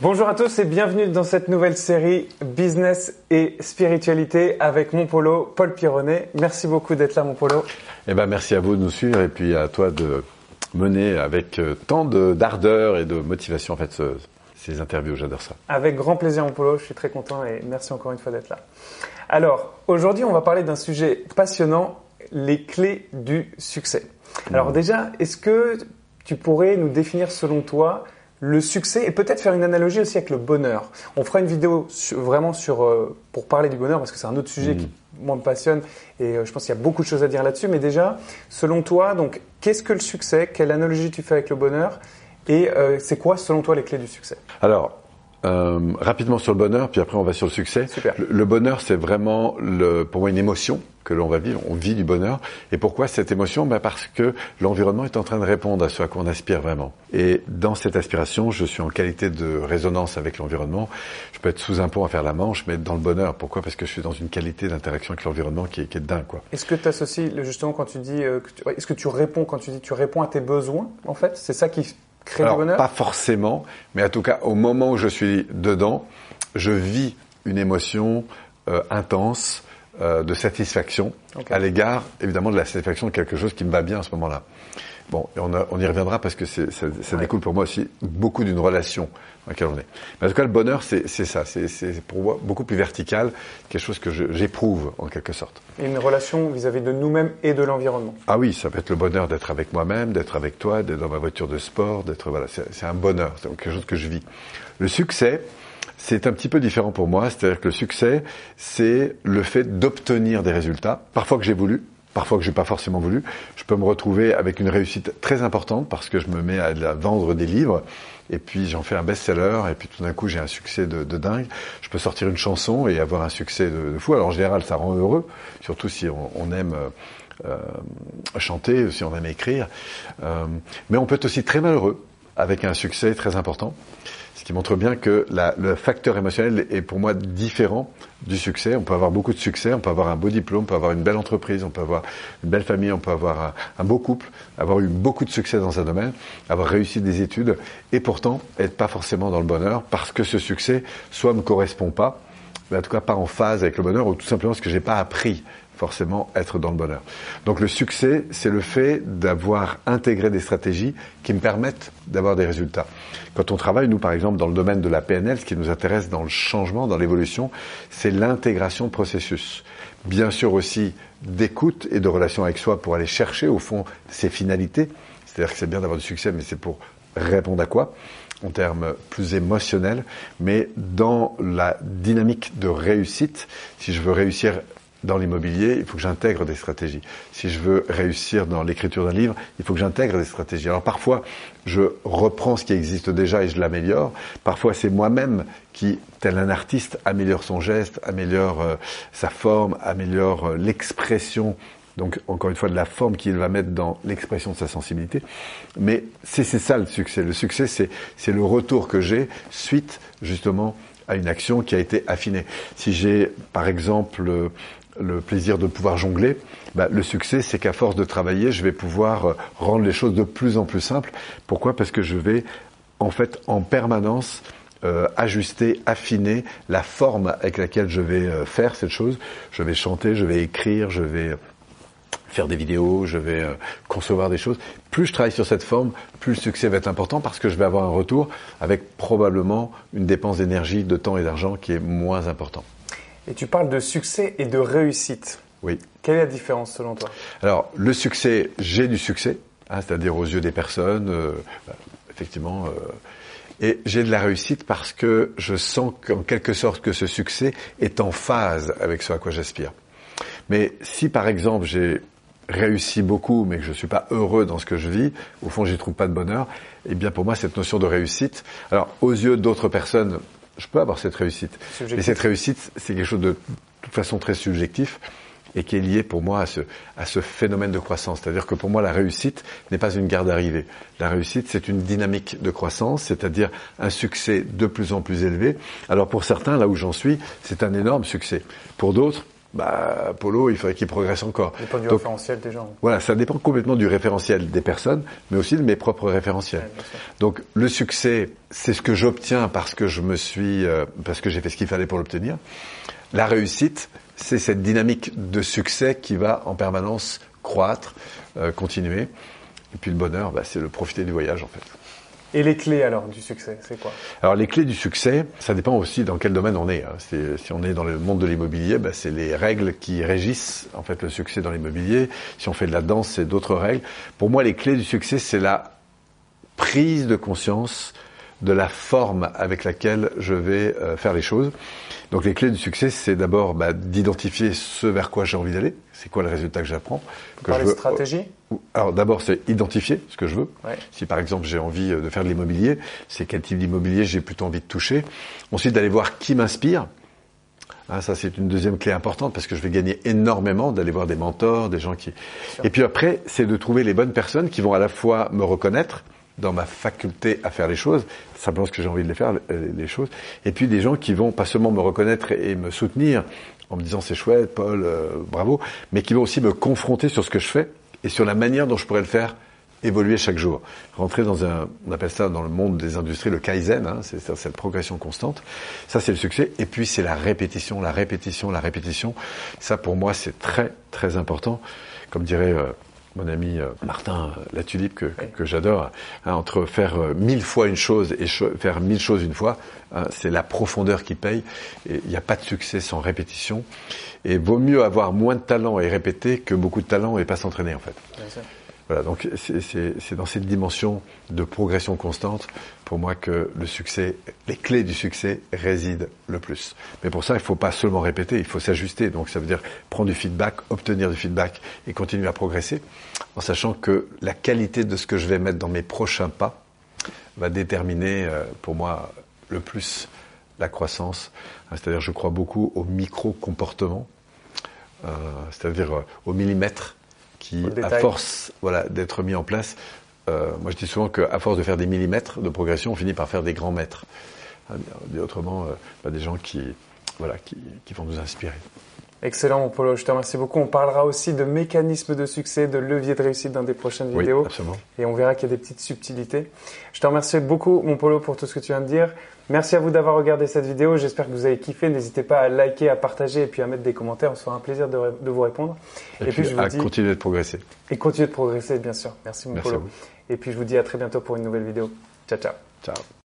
Bonjour à tous et bienvenue dans cette nouvelle série Business et Spiritualité avec mon polo, Paul Pironnet. Merci beaucoup d'être là, mon polo. Eh ben, merci à vous de nous suivre et puis à toi de mener avec euh, tant d'ardeur et de motivation en fait ces interviews. J'adore ça. Avec grand plaisir, mon polo. Je suis très content et merci encore une fois d'être là. Alors, aujourd'hui, on va parler d'un sujet passionnant, les clés du succès. Alors déjà, est-ce que tu pourrais nous définir selon toi le succès et peut-être faire une analogie aussi avec le bonheur. On fera une vidéo vraiment sur euh, pour parler du bonheur parce que c'est un autre sujet mm. qui moi me passionne et euh, je pense qu'il y a beaucoup de choses à dire là-dessus. Mais déjà, selon toi, donc qu'est-ce que le succès? Quelle analogie tu fais avec le bonheur? Et euh, c'est quoi selon toi les clés du succès? Alors. Rapidement sur le bonheur, puis après on va sur le succès. Super. Le, bonheur, c'est vraiment le, pour moi une émotion que l'on va vivre. On vit du bonheur. Et pourquoi cette émotion? Ben Parce que l'environnement est en train de répondre à ce à quoi on aspire vraiment. Et dans cette aspiration, je suis en qualité de résonance avec l'environnement. Je peux être sous un pont à faire la manche, mais être dans le bonheur. Pourquoi? Parce que je suis dans une qualité d'interaction avec l'environnement qui est, qui est dingue. Quoi. Est-ce que tu associes, justement, quand tu dis... Euh, est-ce que tu réponds, quand tu dis tu réponds à tes besoins, en fait? C'est ça qui crée Alors, du bonheur Pas forcément, mais en tout cas, au moment où je suis dedans, je vis une émotion euh, intense, euh, de satisfaction à l'égard, évidemment, de la satisfaction de quelque chose qui me va bien à ce moment-là. Bon, on, on, y reviendra parce que ça, ça découle pour moi aussi beaucoup d'une relation dans laquelle on est. Mais en tout cas, le bonheur, c'est ça. C'est pour moi beaucoup plus vertical, quelque chose que j'éprouve en quelque sorte. Et une relation vis-à-vis -vis de nous-mêmes et de l'environnement. Ah oui, ça peut être le bonheur d'être avec moi-même, d'être avec toi, d'être dans ma voiture de sport, d'être voilà, c'est un bonheur, c'est quelque chose que je vis. Le succès, c'est un petit peu différent pour moi. C'est-à-dire que le succès, c'est le fait d'obtenir des résultats, parfois que j'ai voulu, parfois que j'ai pas forcément voulu. Je peux me retrouver avec une réussite très importante parce que je me mets à, vendre des livres et puis j'en fais un best-seller et puis tout d'un coup j'ai un succès de, dingue. Je peux sortir une chanson et avoir un succès de, fou. Alors en général, ça rend heureux, surtout si on, aime. Euh, chanter, si on aime écrire, euh, mais on peut être aussi très malheureux avec un succès très important ce qui montre bien que le facteur émotionnel est pour moi différent du succès. On peut avoir beaucoup de succès, on peut avoir un beau diplôme, on peut avoir une belle entreprise, on peut avoir une belle famille, on peut avoir un, beau couple, avoir eu beaucoup de succès dans un domaine, avoir réussi des études, et pourtant être pas forcément dans le bonheur parce que ce succès soit me correspond pas, mais en tout cas pas en phase avec le bonheur, ou tout simplement parce que j'ai pas appris forcément être dans le bonheur. Donc le succès, c'est le fait d'avoir intégré des stratégies qui me permettent d'avoir des résultats. Quand on travaille, nous par exemple, dans le domaine de la PNL, ce qui nous intéresse dans le changement, dans l'évolution, c'est l'intégration de processus. Bien sûr aussi d'écoute et de relation avec soi pour aller chercher au fond ses finalités. C'est-à-dire que c'est bien d'avoir du succès, mais c'est pour répondre à quoi? En termes plus émotionnels, mais dans la dynamique de réussite, si je veux réussir dans l'immobilier, il faut que j'intègre des stratégies. Si je veux réussir dans l'écriture d'un livre, il faut que j'intègre des stratégies. Alors parfois, je reprends ce qui existe déjà et je l'améliore. Parfois, c'est moi-même qui, tel un artiste, améliore son geste, améliore euh, sa forme, améliore euh, l'expression donc encore une fois de la forme qu'il va mettre dans l'expression de sa sensibilité. Mais c'est ça le succès. Le succès, c'est le retour que j'ai suite justement à une action qui a été affinée. Si j'ai par exemple le plaisir de pouvoir jongler, bah, le succès, c'est qu'à force de travailler, je vais pouvoir euh, rendre les choses de plus en plus simples. Pourquoi? Parce que je vais, en fait, en permanence, euh, ajuster, affiner la forme avec laquelle je vais euh, faire cette chose. Je vais chanter, je vais écrire, je vais faire des vidéos, je vais concevoir des choses. Plus je travaille sur cette forme, plus le succès va être important parce que je vais avoir un retour avec probablement une dépense d'énergie, de temps et d'argent qui est moins important. Et tu parles de succès et de réussite. Oui. Quelle est la différence selon toi? Alors, le succès, j'ai du succès, hein, c'est-à-dire aux yeux des personnes, euh, bah, effectivement. Euh, et j'ai de la réussite parce que je sens qu'en quelque sorte que ce succès est en phase avec ce à quoi j'aspire. Mais si par exemple j'ai réussi beaucoup mais que je ne suis pas heureux dans ce que je vis, au fond j'y trouve pas de bonheur, eh bien pour moi cette notion de réussite, alors aux yeux d'autres personnes, je peux avoir cette réussite. Mais cette réussite, c'est quelque chose de, toute façon très subjectif et qui est lié pour moi à ce, à ce phénomène de croissance. C'est-à-dire que pour moi, la réussite n'est pas une garde d'arrivée. La réussite, c'est une dynamique de croissance, c'est-à-dire un succès de plus en plus élevé. Alors pour certains, là où j'en suis, c'est un énorme succès. Pour d'autres, bah, Polo, il faudrait qu'il progresse encore. Ça dépend du référentiel des gens. Voilà, ça dépend complètement du référentiel des personnes, mais aussi de mes propres référentiels. Ouais, Donc le succès, c'est ce que j'obtiens parce que je me suis, euh, parce que j'ai fait ce qu'il fallait pour l'obtenir. La réussite, c'est cette dynamique de succès qui va en permanence croître, euh, continuer. Et puis le bonheur, bah, c'est le profiter du voyage en fait. Et les clés alors du succès, c'est quoi? Alors les clés du succès, ça dépend aussi dans quel domaine on est. Hein. Si on est dans le monde de l'immobilier, bah, c'est les règles qui régissent en fait le succès dans l'immobilier. Si on fait de la danse, c'est d'autres règles. Pour moi, les clés du succès, c'est la prise de conscience de la forme avec laquelle je vais euh, faire les choses. Donc les clés du succès, c'est d'abord bah, d'identifier ce vers quoi j'ai envie d'aller. C'est quoi le résultat que j'apprends que Par les stratégies Alors d'abord, c'est identifier ce que je veux. Ouais. Si par exemple j'ai envie de faire de l'immobilier, c'est quel type d'immobilier j'ai plutôt envie de toucher. Ensuite, d'aller voir qui m'inspire. Hein, ça, c'est une deuxième clé importante parce que je vais gagner énormément d'aller voir des mentors, des gens qui. Et puis après, c'est de trouver les bonnes personnes qui vont à la fois me reconnaître dans ma faculté à faire les choses, simplement ce que j'ai envie de les faire, les choses, et puis des gens qui vont pas seulement me reconnaître et me soutenir en me disant c'est chouette, Paul, euh, bravo, mais qui vont aussi me confronter sur ce que je fais et sur la manière dont je pourrais le faire évoluer chaque jour. Rentrer dans un, on appelle ça dans le monde des industries le kaizen, hein, c'est cette progression constante. Ça, c'est le succès. Et puis, c'est la répétition, la répétition, la répétition. Ça, pour moi, c'est très, très important. Comme dirait euh, mon ami euh, Martin euh, La Tulipe, que, que j'adore, hein, entre faire euh, mille fois une chose et cho- faire mille choses une fois, hein, c'est la profondeur qui paye. Il n'y a pas de succès sans répétition. Et vaut mieux avoir moins de talent et répéter que beaucoup de talent et pas s'entraîner, en fait. Bien sûr. Voilà, donc c'est- dans cette dimension de progression constante, pour moi, que le succès, les clés du succès résident le plus. Mais pour ça, il faut pas seulement répéter, il faut s'ajuster. Donc ça veut dire prendre du feedback, obtenir du feedback et continuer à progresser, en sachant que la qualité de ce que je vais mettre dans mes prochains pas va déterminer, euh, pour moi, le plus la croissance. Hein, C'est-à-dire, je crois beaucoup au micro-comportement, euh, c'est-à-dire euh, au millimètre qui, à force voilà, d'être mis en place, euh, moi je dis souvent qu'à force de faire des millimètres de progression, on finit par faire des grands mètres. Dit autrement, euh, bah, des gens qui, voilà, qui, qui vont nous inspirer. Excellent, mon Polo. Je te remercie beaucoup. On parlera aussi de mécanismes de succès, de leviers de réussite dans des prochaines Oui, vidéos. absolument. Et on verra qu'il y a des petites subtilités. Je te remercie beaucoup, mon Polo, pour tout ce que tu viens de dire. Merci à vous d'avoir regardé cette vidéo. J'espère que vous avez kiffé. N'hésitez pas à liker, à partager et puis à mettre des commentaires. On sera un plaisir de, de vous répondre. Et, Et puis, puis, je vous à dis- continuer de progresser. Et continuez de progresser, bien sûr. Merci, mon Merci Polo. Et puis, je vous dis à très bientôt pour une nouvelle vidéo. Ciao, ciao. Ciao.